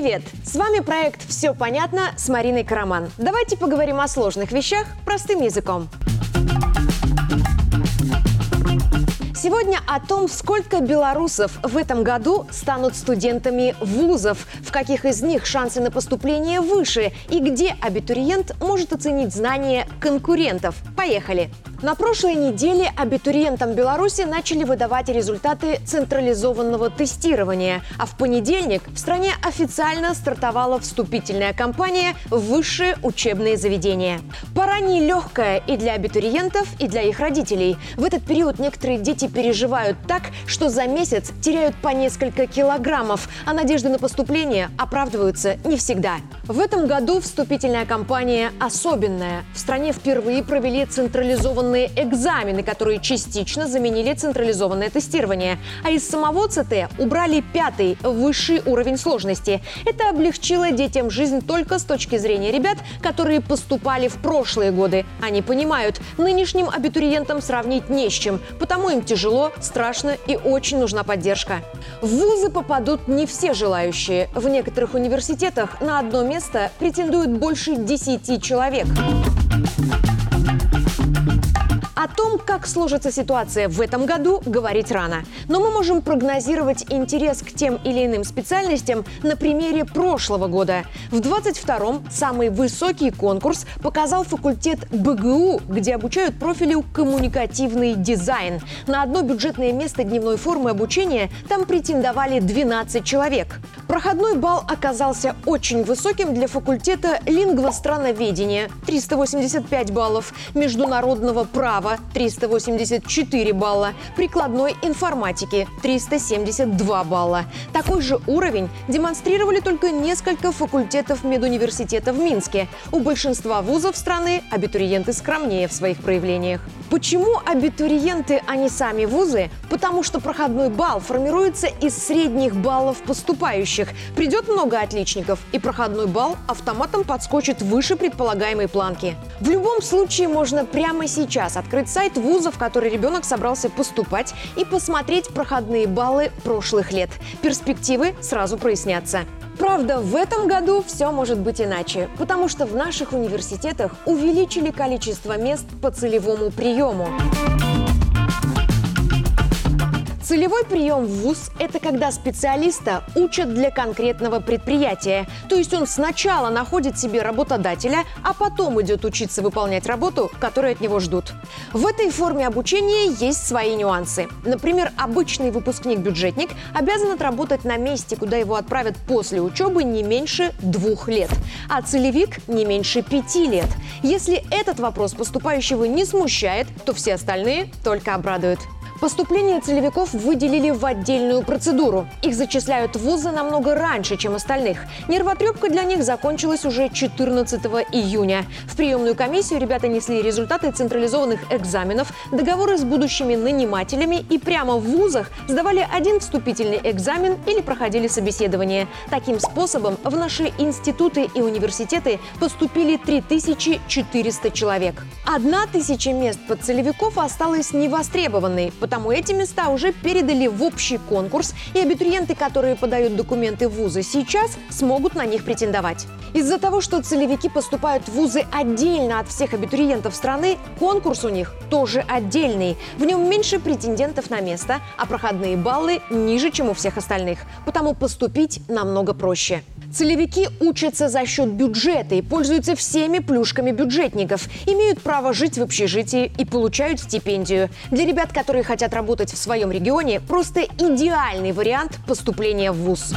Привет! С вами проект «Все понятно» с Мариной Караман. Давайте поговорим о сложных вещах простым языком. Сегодня о том, сколько белорусов в этом году станут студентами вузов, в каких из них шансы на поступление выше и где абитуриент может оценить знания конкурентов. Поехали! На прошлой неделе абитуриентам Беларуси начали выдавать результаты централизованного тестирования, а в понедельник в стране официально стартовала вступительная кампания в высшие учебные заведения. Пора нелегкая и для абитуриентов, и для их родителей. В этот период некоторые дети переживают так, что за месяц теряют по несколько килограммов, а надежды на поступление оправдываются не всегда. В этом году вступительная кампания особенная. В стране впервые провели централизованные экзамены, которые частично заменили централизованное тестирование. А из самого ЦТ убрали пятый, высший уровень сложности. Это облегчило детям жизнь только с точки зрения ребят, которые поступали в прошлые годы. Они понимают, нынешним абитуриентам сравнить не с чем, потому им тяжело, страшно и очень нужна поддержка. В вузы попадут не все желающие. В некоторых университетах на одно место претендует больше 10 человек. О том, как сложится ситуация в этом году, говорить рано. Но мы можем прогнозировать интерес к тем или иным специальностям на примере прошлого года. В 22-м самый высокий конкурс показал факультет БГУ, где обучают профилю коммуникативный дизайн. На одно бюджетное место дневной формы обучения там претендовали 12 человек. Проходной балл оказался очень высоким для факультета лингвостранноведения – 385 баллов, международного права права 384 балла, прикладной информатики 372 балла. Такой же уровень демонстрировали только несколько факультетов медуниверситета в Минске. У большинства вузов страны абитуриенты скромнее в своих проявлениях. Почему абитуриенты, а не сами вузы? Потому что проходной балл формируется из средних баллов поступающих. Придет много отличников, и проходной балл автоматом подскочит выше предполагаемой планки. В любом случае можно прямо сейчас открыть сайт вуза, в который ребенок собрался поступать, и посмотреть проходные баллы прошлых лет. Перспективы сразу прояснятся. Правда, в этом году все может быть иначе, потому что в наших университетах увеличили количество мест по целевому приему. Целевой прием в ВУЗ – это когда специалиста учат для конкретного предприятия. То есть он сначала находит себе работодателя, а потом идет учиться выполнять работу, которую от него ждут. В этой форме обучения есть свои нюансы. Например, обычный выпускник-бюджетник обязан отработать на месте, куда его отправят после учебы не меньше двух лет, а целевик – не меньше пяти лет. Если этот вопрос поступающего не смущает, то все остальные только обрадуют. Поступление целевиков выделили в отдельную процедуру. Их зачисляют в вузы намного раньше, чем остальных. Нервотрепка для них закончилась уже 14 июня. В приемную комиссию ребята несли результаты централизованных экзаменов, договоры с будущими нанимателями и прямо в вузах сдавали один вступительный экзамен или проходили собеседование. Таким способом в наши институты и университеты поступили 3400 человек. Одна тысяча мест под целевиков осталась невостребованной, потому эти места уже передали в общий конкурс, и абитуриенты, которые подают документы в вузы сейчас, смогут на них претендовать. Из-за того, что целевики поступают в вузы отдельно от всех абитуриентов страны, конкурс у них тоже отдельный. В нем меньше претендентов на место, а проходные баллы ниже, чем у всех остальных. Потому поступить намного проще. Целевики учатся за счет бюджета и пользуются всеми плюшками бюджетников, имеют право жить в общежитии и получают стипендию. Для ребят, которые хотят работать в своем регионе, просто идеальный вариант поступления в ВУЗ.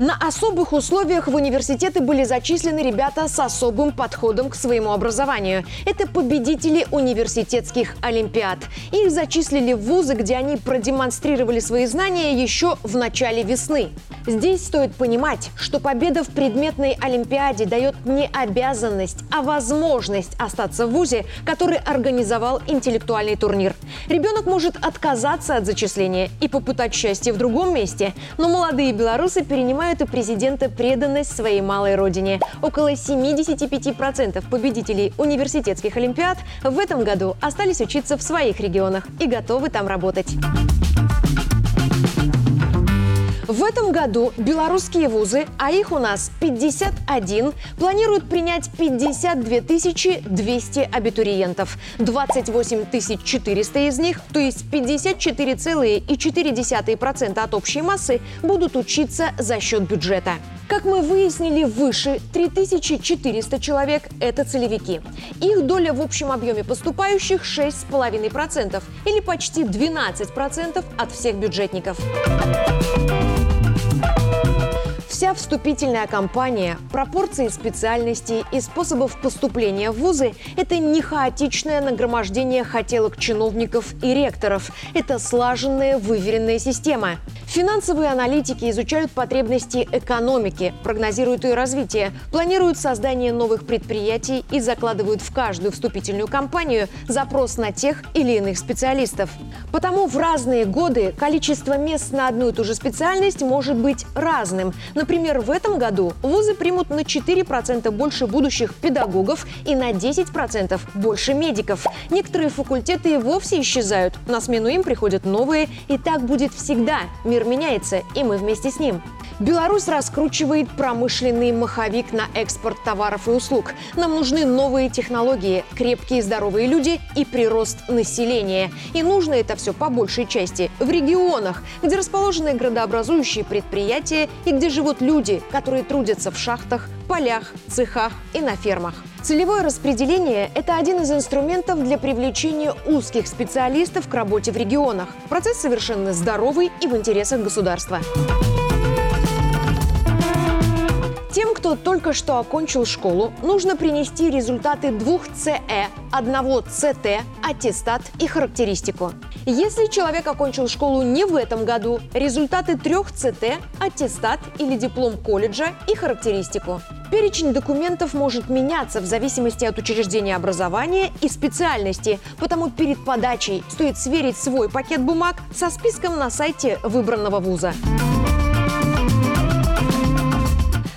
На особых условиях в университеты были зачислены ребята с особым подходом к своему образованию. Это победители университетских олимпиад. Их зачислили в вузы, где они продемонстрировали свои знания еще в начале весны. Здесь стоит понимать, что победа в предметной олимпиаде дает не обязанность, а возможность остаться в вузе, который организовал интеллектуальный турнир. Ребенок может отказаться от зачисления и попытать счастье в другом месте, но молодые белорусы перенимают у президента преданность своей малой родине. Около 75% победителей университетских олимпиад в этом году остались учиться в своих регионах и готовы там работать. В этом году белорусские вузы, а их у нас 51, планируют принять 52 200 абитуриентов. 28 400 из них, то есть 54,4% от общей массы, будут учиться за счет бюджета. Как мы выяснили выше, 3400 человек – это целевики. Их доля в общем объеме поступающих 6,5% или почти 12% от всех бюджетников. Вступительная кампания, пропорции специальностей и способов поступления в вузы – это не хаотичное нагромождение хотелок чиновников и ректоров. Это слаженная, выверенная система. Финансовые аналитики изучают потребности экономики, прогнозируют ее развитие, планируют создание новых предприятий и закладывают в каждую вступительную кампанию запрос на тех или иных специалистов. Потому в разные годы количество мест на одну и ту же специальность может быть разным. Например, в этом году вузы примут на 4% больше будущих педагогов и на 10% больше медиков. Некоторые факультеты и вовсе исчезают. На смену им приходят новые, и так будет всегда. Мир меняется, и мы вместе с ним. Беларусь раскручивает промышленный маховик на экспорт товаров и услуг. Нам нужны новые технологии, крепкие здоровые люди и прирост населения. И нужно это все по большей части в регионах, где расположены градообразующие предприятия и где живут люди, которые трудятся в шахтах, полях, цехах и на фермах. Целевое распределение – это один из инструментов для привлечения узких специалистов к работе в регионах. Процесс совершенно здоровый и в интересах государства. Тем, кто только что окончил школу, нужно принести результаты двух ЦЭ, одного ЦТ, аттестат и характеристику. Если человек окончил школу не в этом году, результаты трех ЦТ, аттестат или диплом колледжа и характеристику. Перечень документов может меняться в зависимости от учреждения образования и специальности, потому перед подачей стоит сверить свой пакет бумаг со списком на сайте выбранного вуза.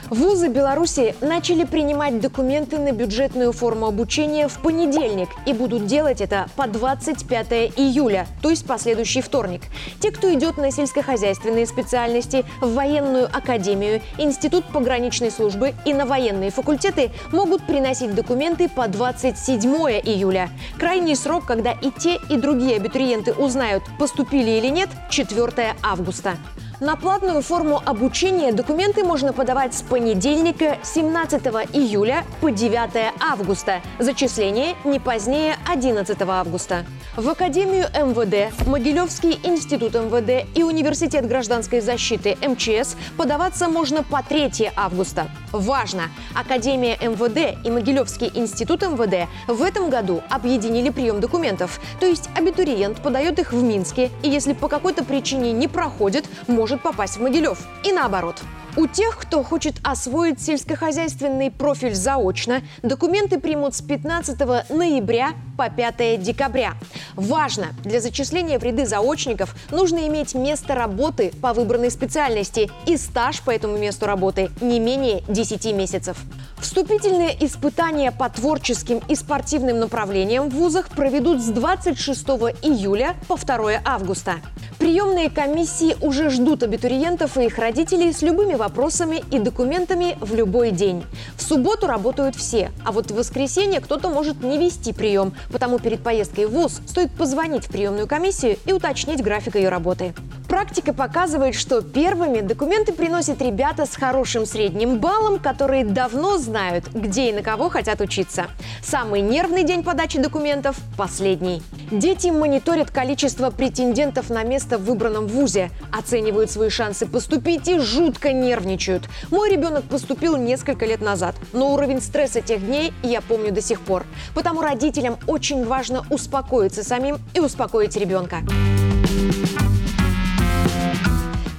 Вузы Беларуси начали принимать документы на бюджетную форму обучения в понедельник и будут делать это по 25 июля, то есть последующий вторник. Те, кто идет на сельскохозяйственные специальности, в военную академию, институт пограничной службы и на военные факультеты, могут приносить документы по 27 июля. Крайний срок, когда и те, и другие абитуриенты узнают, поступили или нет, 4 августа. На платную форму обучения документы можно подавать с понедельника 17 июля по 9 августа. Зачисление не позднее 11 августа. В Академию МВД, Могилевский институт МВД и Университет гражданской защиты МЧС подаваться можно по 3 августа. Важно! Академия МВД и Могилевский институт МВД в этом году объединили прием документов. То есть абитуриент подает их в Минске, и если по какой-то причине не проходит, может попасть в Могилев. И наоборот. У тех, кто хочет освоить сельскохозяйственный профиль заочно, документы примут с 15 ноября по 5 декабря. Важно! Для зачисления в ряды заочников нужно иметь место работы по выбранной специальности и стаж по этому месту работы не менее 10 месяцев. Вступительные испытания по творческим и спортивным направлениям в вузах проведут с 26 июля по 2 августа. Приемные комиссии уже ждут абитуриентов и их родителей с любыми вопросами и документами в любой день. В субботу работают все, а вот в воскресенье кто-то может не вести прием, потому перед поездкой в ВУЗ стоит позвонить в приемную комиссию и уточнить график ее работы. Практика показывает, что первыми документы приносят ребята с хорошим средним баллом, которые давно знают, где и на кого хотят учиться. Самый нервный день подачи документов – последний. Дети мониторят количество претендентов на место в выбранном вузе, оценивают свои шансы поступить и жутко нервничают. Мой ребенок поступил несколько лет назад, но уровень стресса тех дней я помню до сих пор. Потому родителям очень важно успокоиться самим и успокоить ребенка.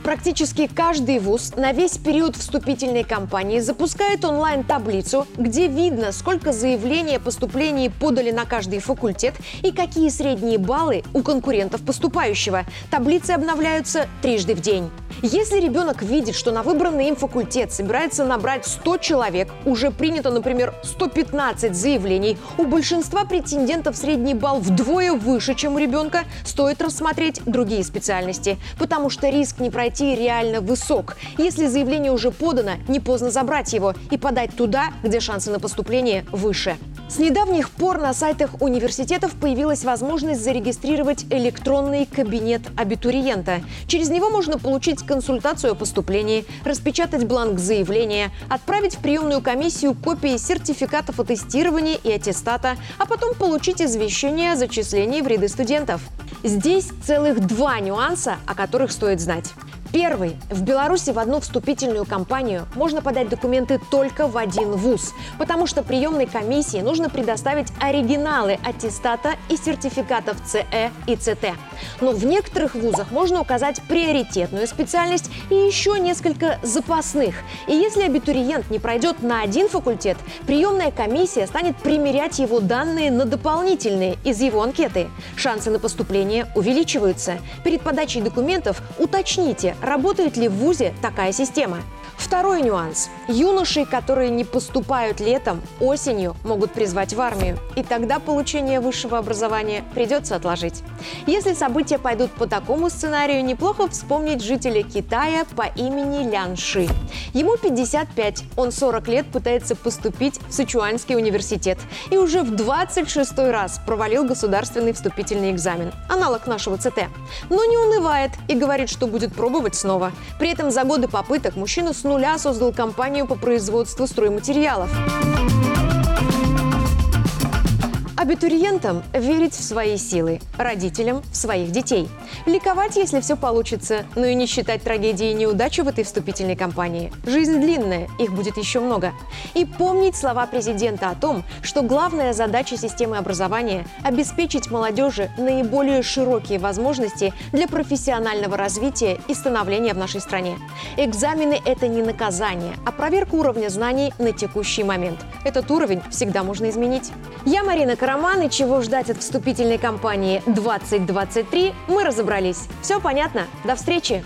Практически каждый вуз на весь период вступительной кампании запускает онлайн-таблицу, где видно, сколько заявлений о поступлении подали на каждый факультет и какие средние баллы у конкурентов поступающего. Таблицы обновляются трижды в день. Если ребенок видит, что на выбранный им факультет собирается набрать 100 человек, уже принято, например, 115 заявлений, у большинства претендентов средний балл вдвое выше, чем у ребенка, стоит рассмотреть другие специальности, потому что риск не пройти прийти реально высок. Если заявление уже подано, не поздно забрать его и подать туда, где шансы на поступление выше. С недавних пор на сайтах университетов появилась возможность зарегистрировать электронный кабинет абитуриента. Через него можно получить консультацию о поступлении, распечатать бланк заявления, отправить в приемную комиссию копии сертификатов о тестировании и аттестата, а потом получить извещение о зачислении в ряды студентов. Здесь целых два нюанса, о которых стоит знать. Первый. В Беларуси в одну вступительную кампанию можно подать документы только в один вуз, потому что приемной комиссии нужно предоставить оригиналы аттестата и сертификатов ЦЭ и ЦТ. Но в некоторых вузах можно указать приоритетную специальность и еще несколько запасных. И если абитуриент не пройдет на один факультет, приемная комиссия станет примерять его данные на дополнительные из его анкеты. Шансы на поступление увеличиваются. Перед подачей документов уточните, Работает ли в ВУЗе такая система? Второй нюанс. Юноши, которые не поступают летом, осенью могут призвать в армию. И тогда получение высшего образования придется отложить. Если события пойдут по такому сценарию, неплохо вспомнить жителя Китая по имени Лян Ши. Ему 55, он 40 лет пытается поступить в Сычуанский университет. И уже в 26 раз провалил государственный вступительный экзамен. Аналог нашего ЦТ. Но не унывает и говорит, что будет пробовать снова. При этом за годы попыток мужчина снова нуля создал компанию по производству стройматериалов. Абитуриентам верить в свои силы, родителям в своих детей. Ликовать, если все получится, но и не считать трагедией неудачу в этой вступительной кампании. Жизнь длинная, их будет еще много. И помнить слова президента о том, что главная задача системы образования – обеспечить молодежи наиболее широкие возможности для профессионального развития и становления в нашей стране. Экзамены – это не наказание, а проверка уровня знаний на текущий момент. Этот уровень всегда можно изменить. Я Марина Карамурова роман и чего ждать от вступительной кампании 2023 мы разобрались. Все понятно? До встречи!